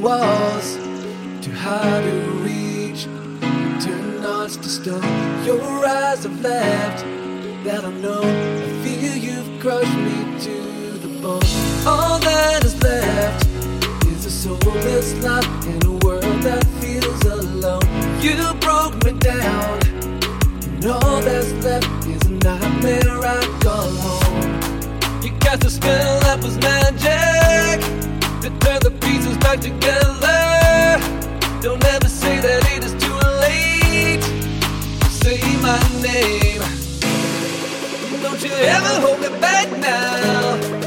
walls, too hard to reach. Turn knots to stone. Your eyes have left that know. I feel you've crushed me to the bone. All that is left is a soulless life in a world that feels alone. You broke me down, and all that's left is a nightmare. I call home. You got the spell that was magic back together. Don't ever say that it is too late. Say my name. Don't you ever hold me back now.